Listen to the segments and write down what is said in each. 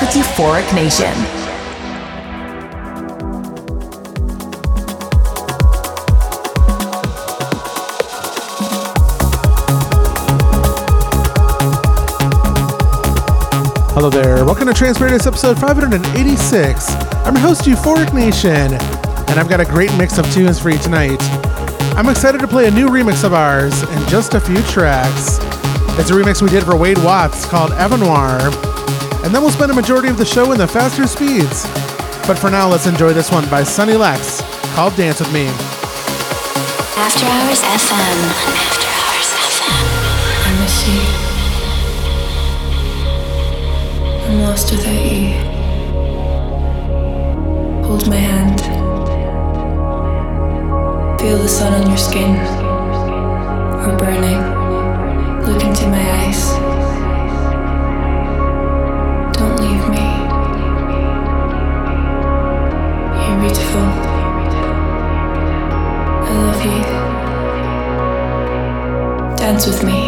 Euphoric Nation. Hello there. Welcome to Trance Paradise episode 586. I'm your host, Euphoric Nation, and I've got a great mix of tunes for you tonight. I'm excited to play a new remix of ours in just a few tracks. It's a remix we did for Wade Watts called Avanoir and then we'll spend a majority of the show in the faster speeds. But for now, let's enjoy this one by Sunny Lax called Dance With Me. After Hours FM. After Hours FM. I miss you. I'm lost without you. Hold my hand. Feel the sun on your skin. Or burning. Dance with me.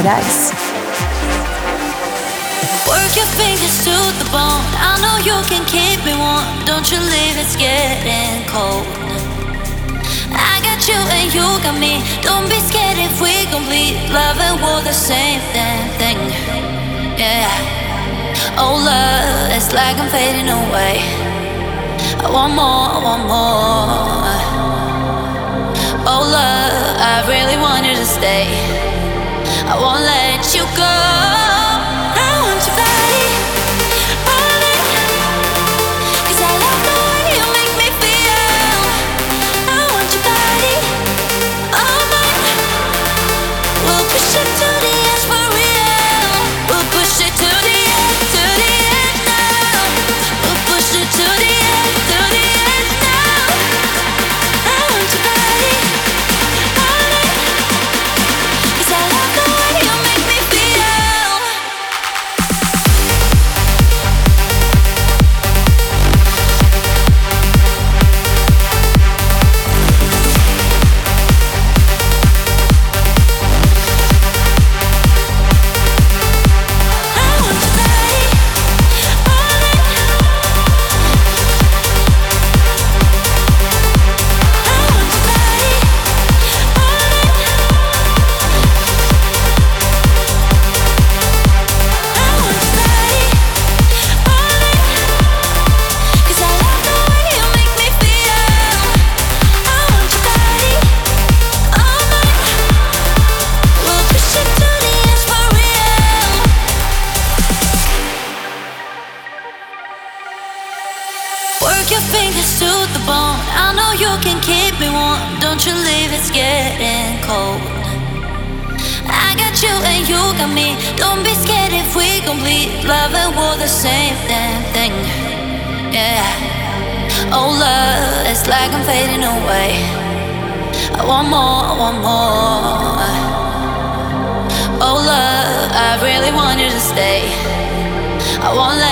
Paradise. Work your fingers to the bone. I know you can keep me warm. Don't you leave, it's getting cold. I got you and you got me. Don't be scared if we complete love and war the same damn thing. Yeah. Oh love, it's like I'm fading away. I want more, I want more. Oh love, I really want you to stay. I won't let you go. I want more, I want more. Oh, love, I really want you to stay. I won't let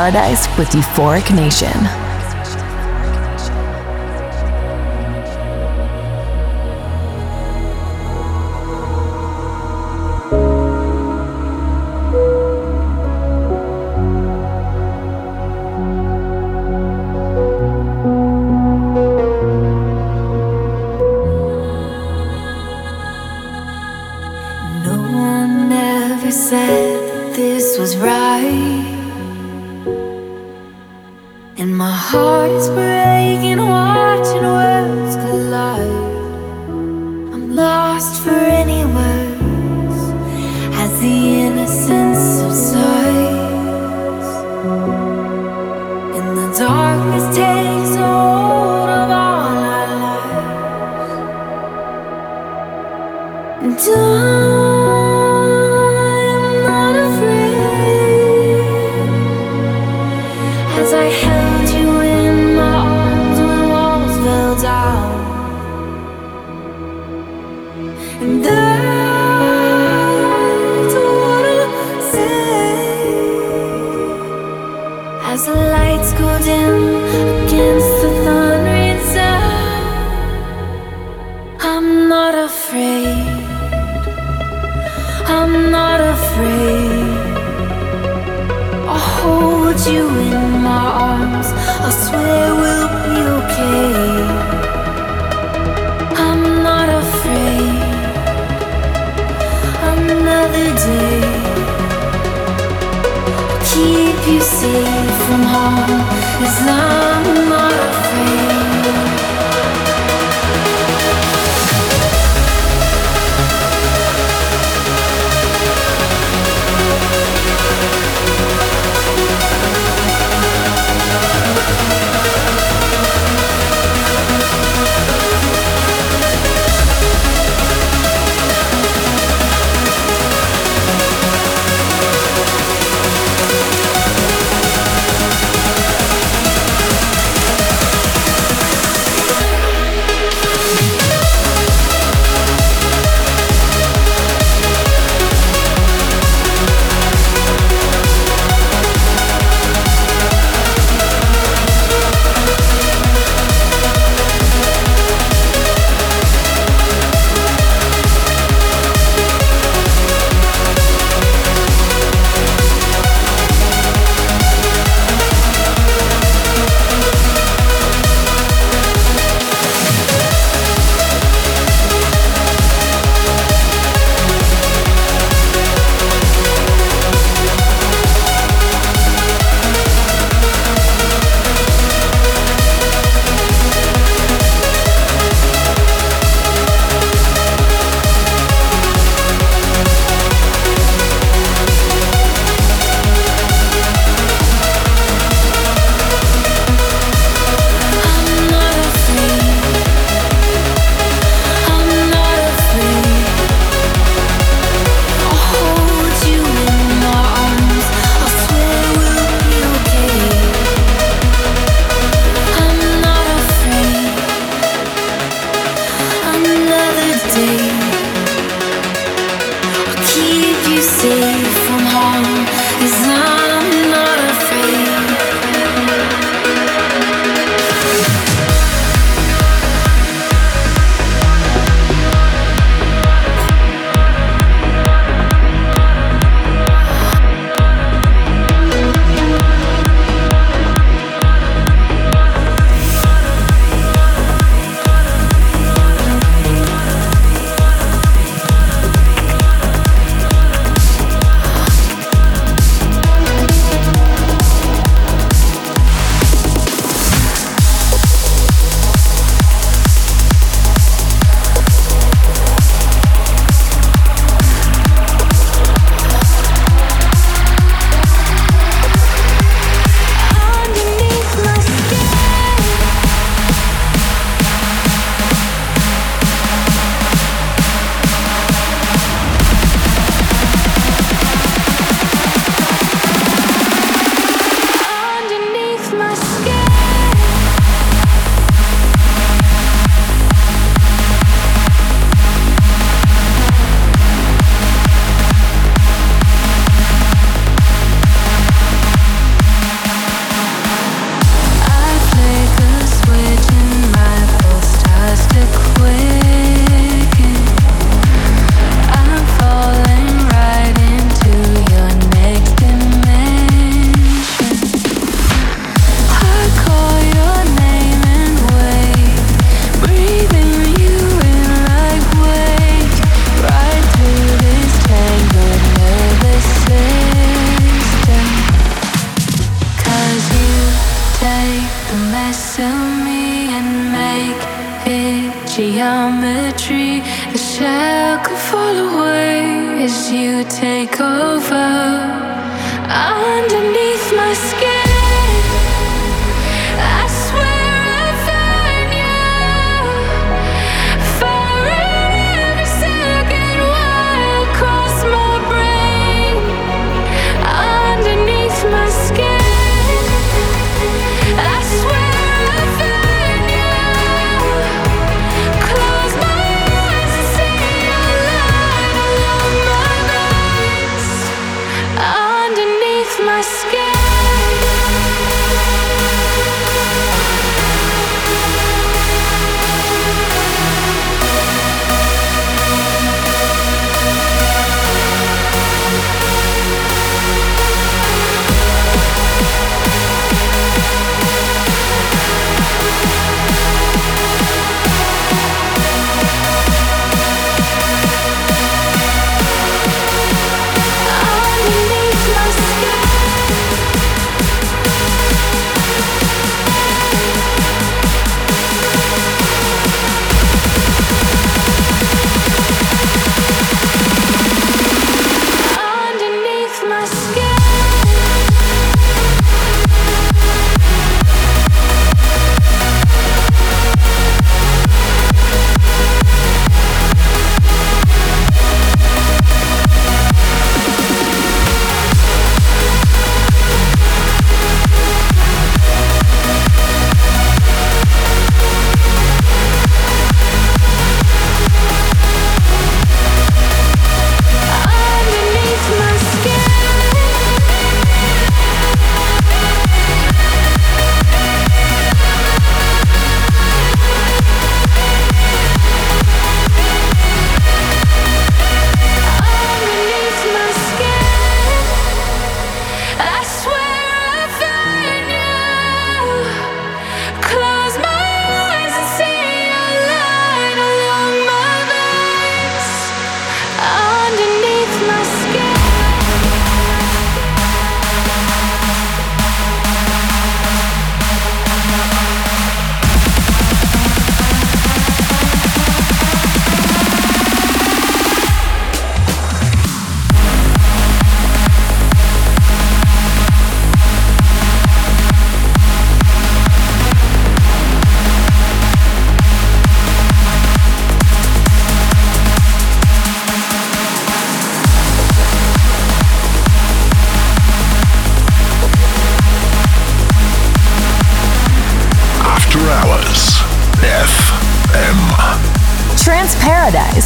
Paradise with Euphoric Nation.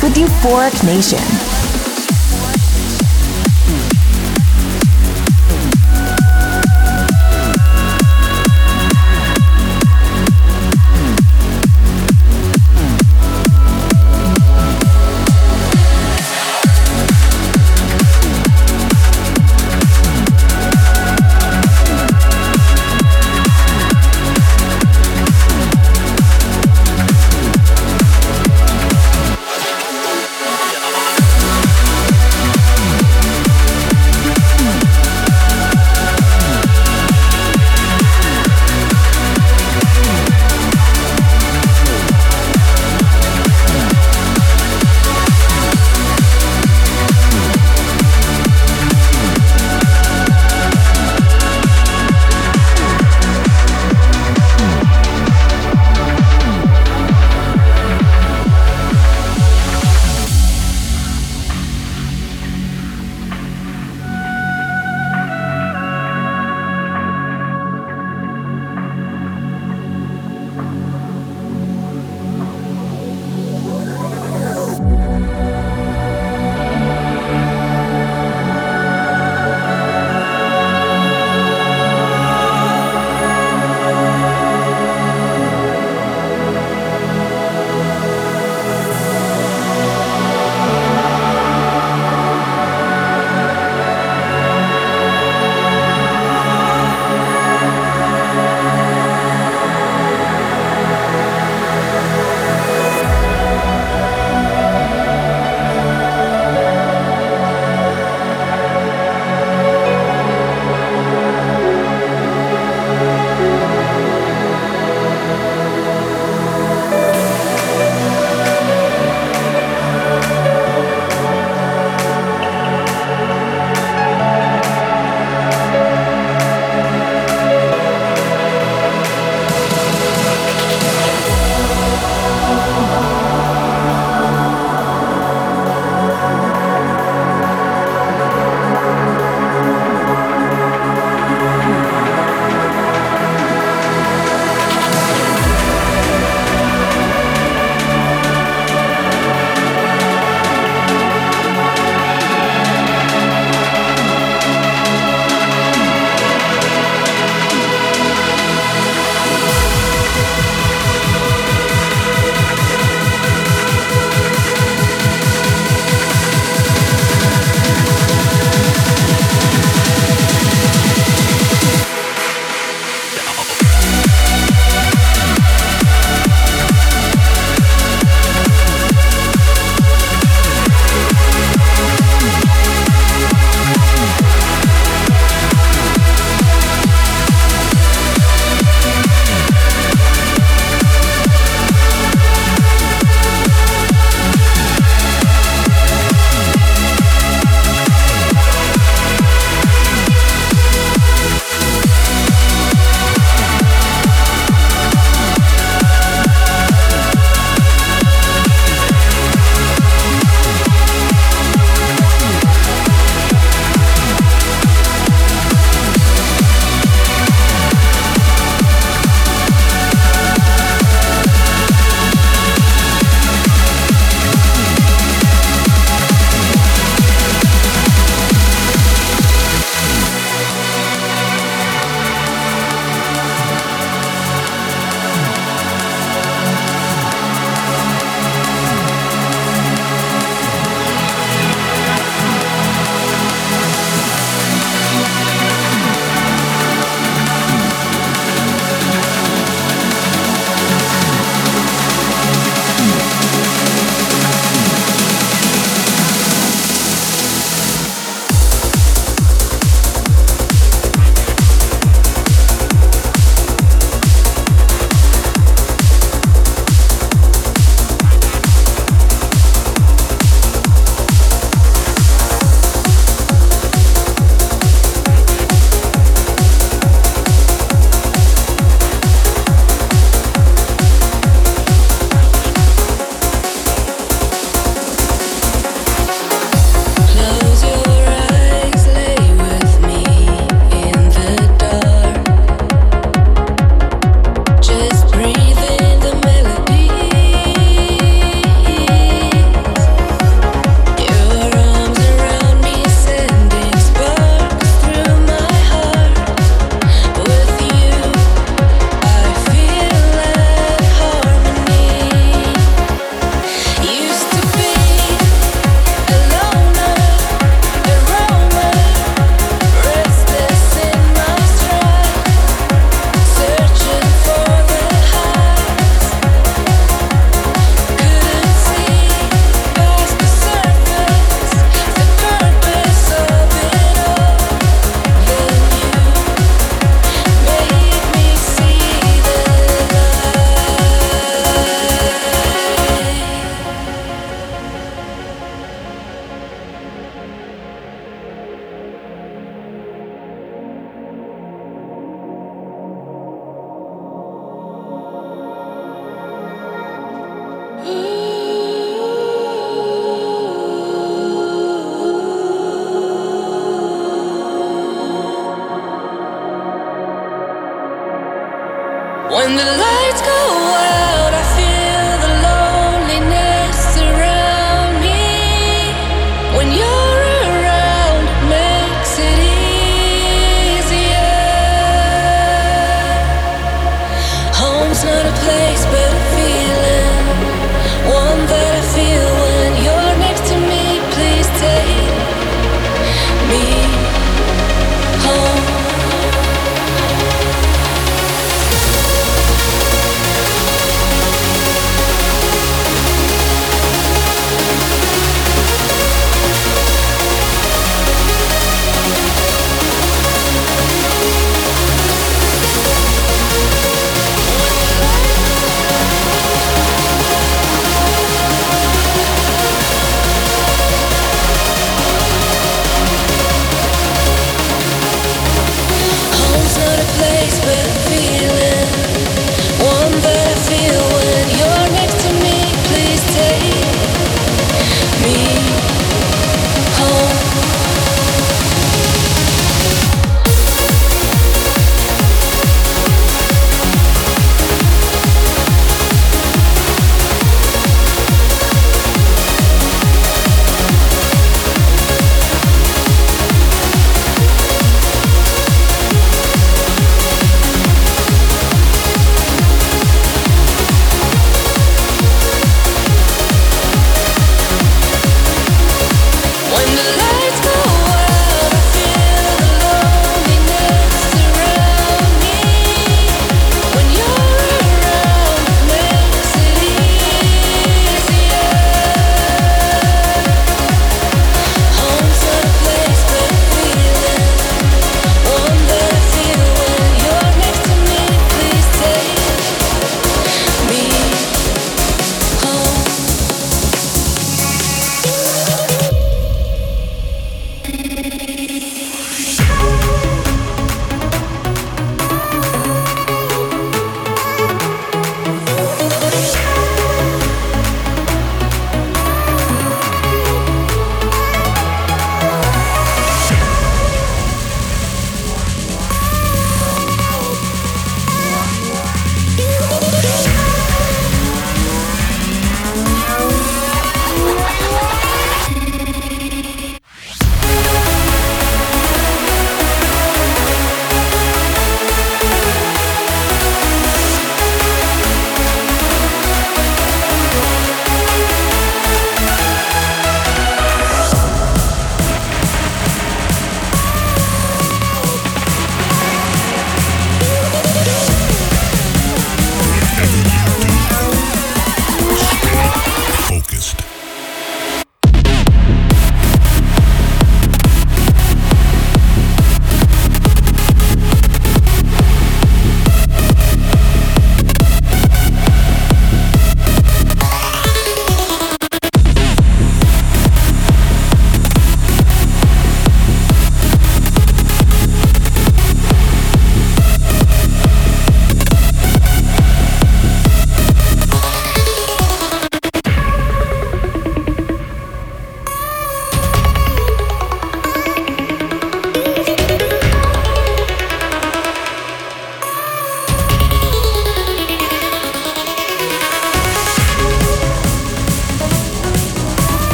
With Euphoric Nation.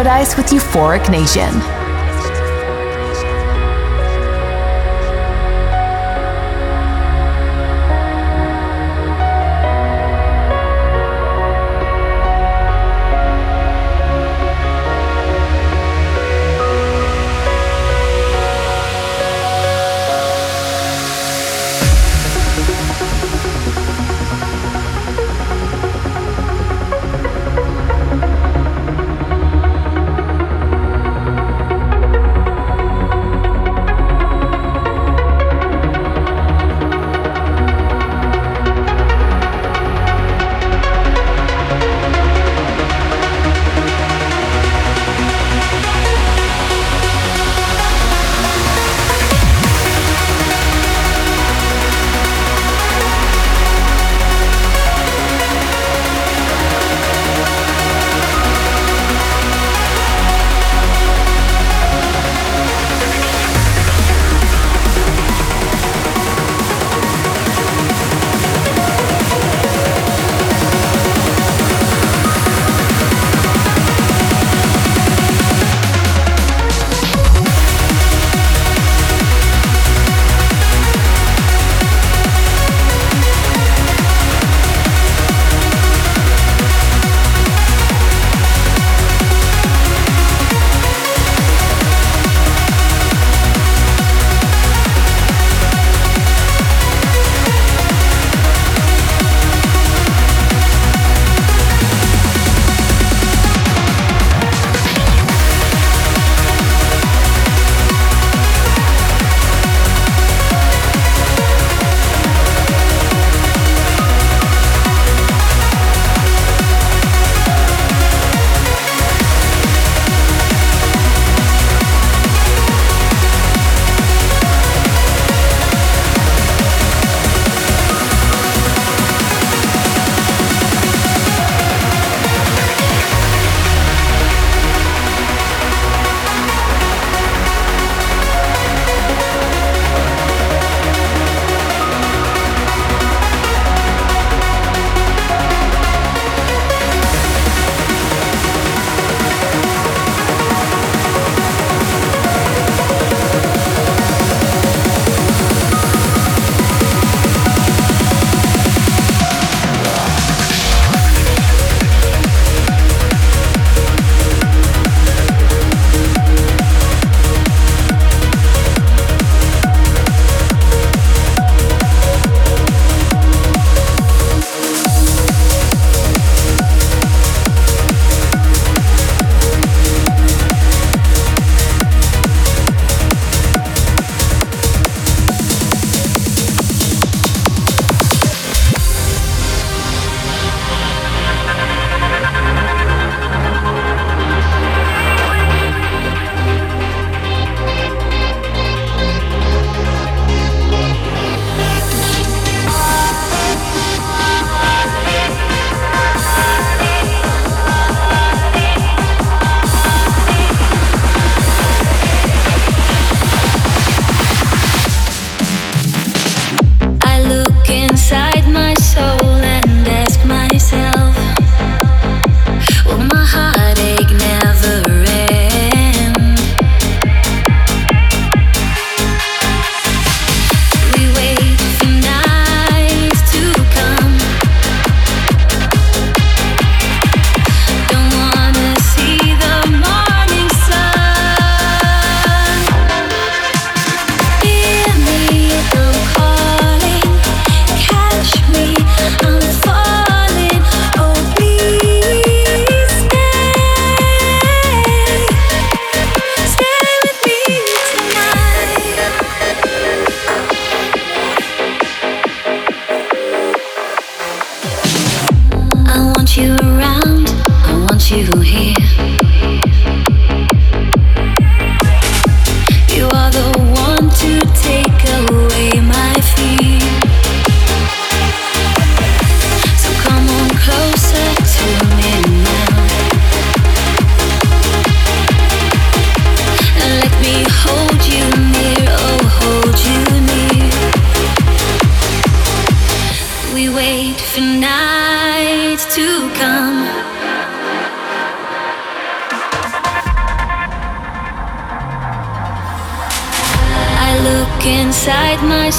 Paradise with Euphoric Nation.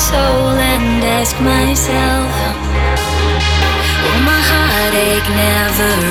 Soul and ask myself Will my heartache never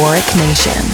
Euphoric Nation.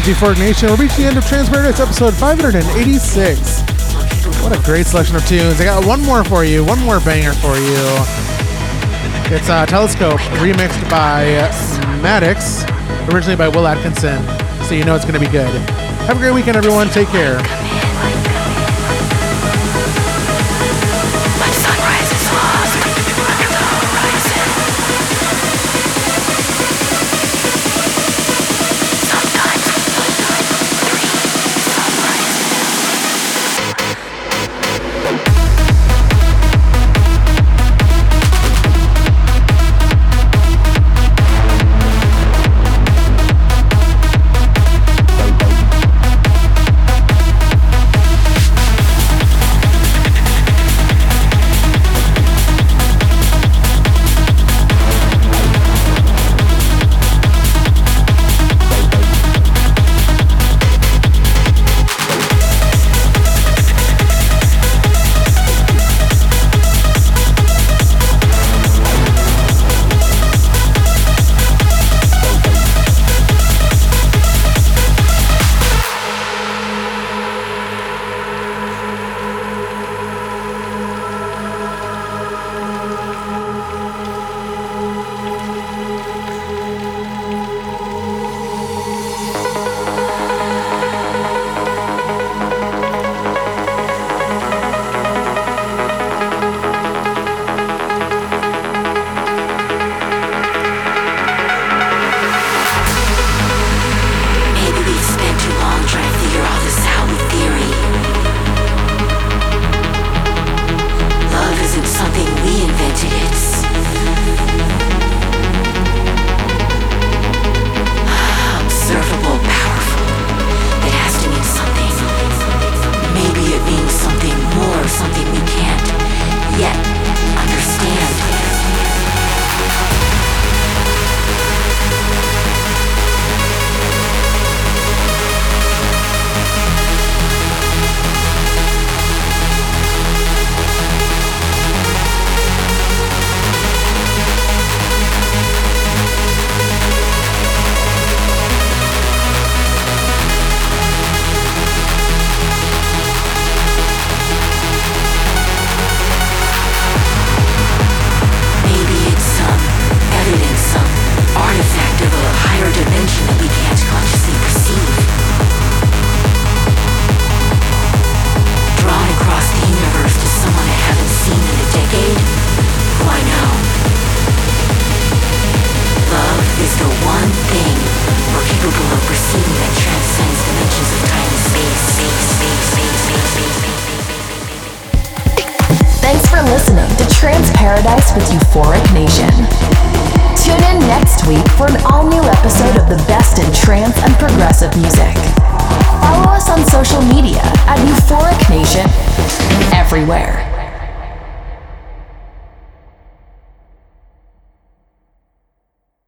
Euphoric Nation. We're reaching the end of Trance Paradise episode 586. What a great selection of tunes. I got one more for you, one more banger for you. It's uh, Telescope, remixed by Maddox, originally by Will Atkinson. So you know it's going to be good. Have a great weekend, everyone. Take care.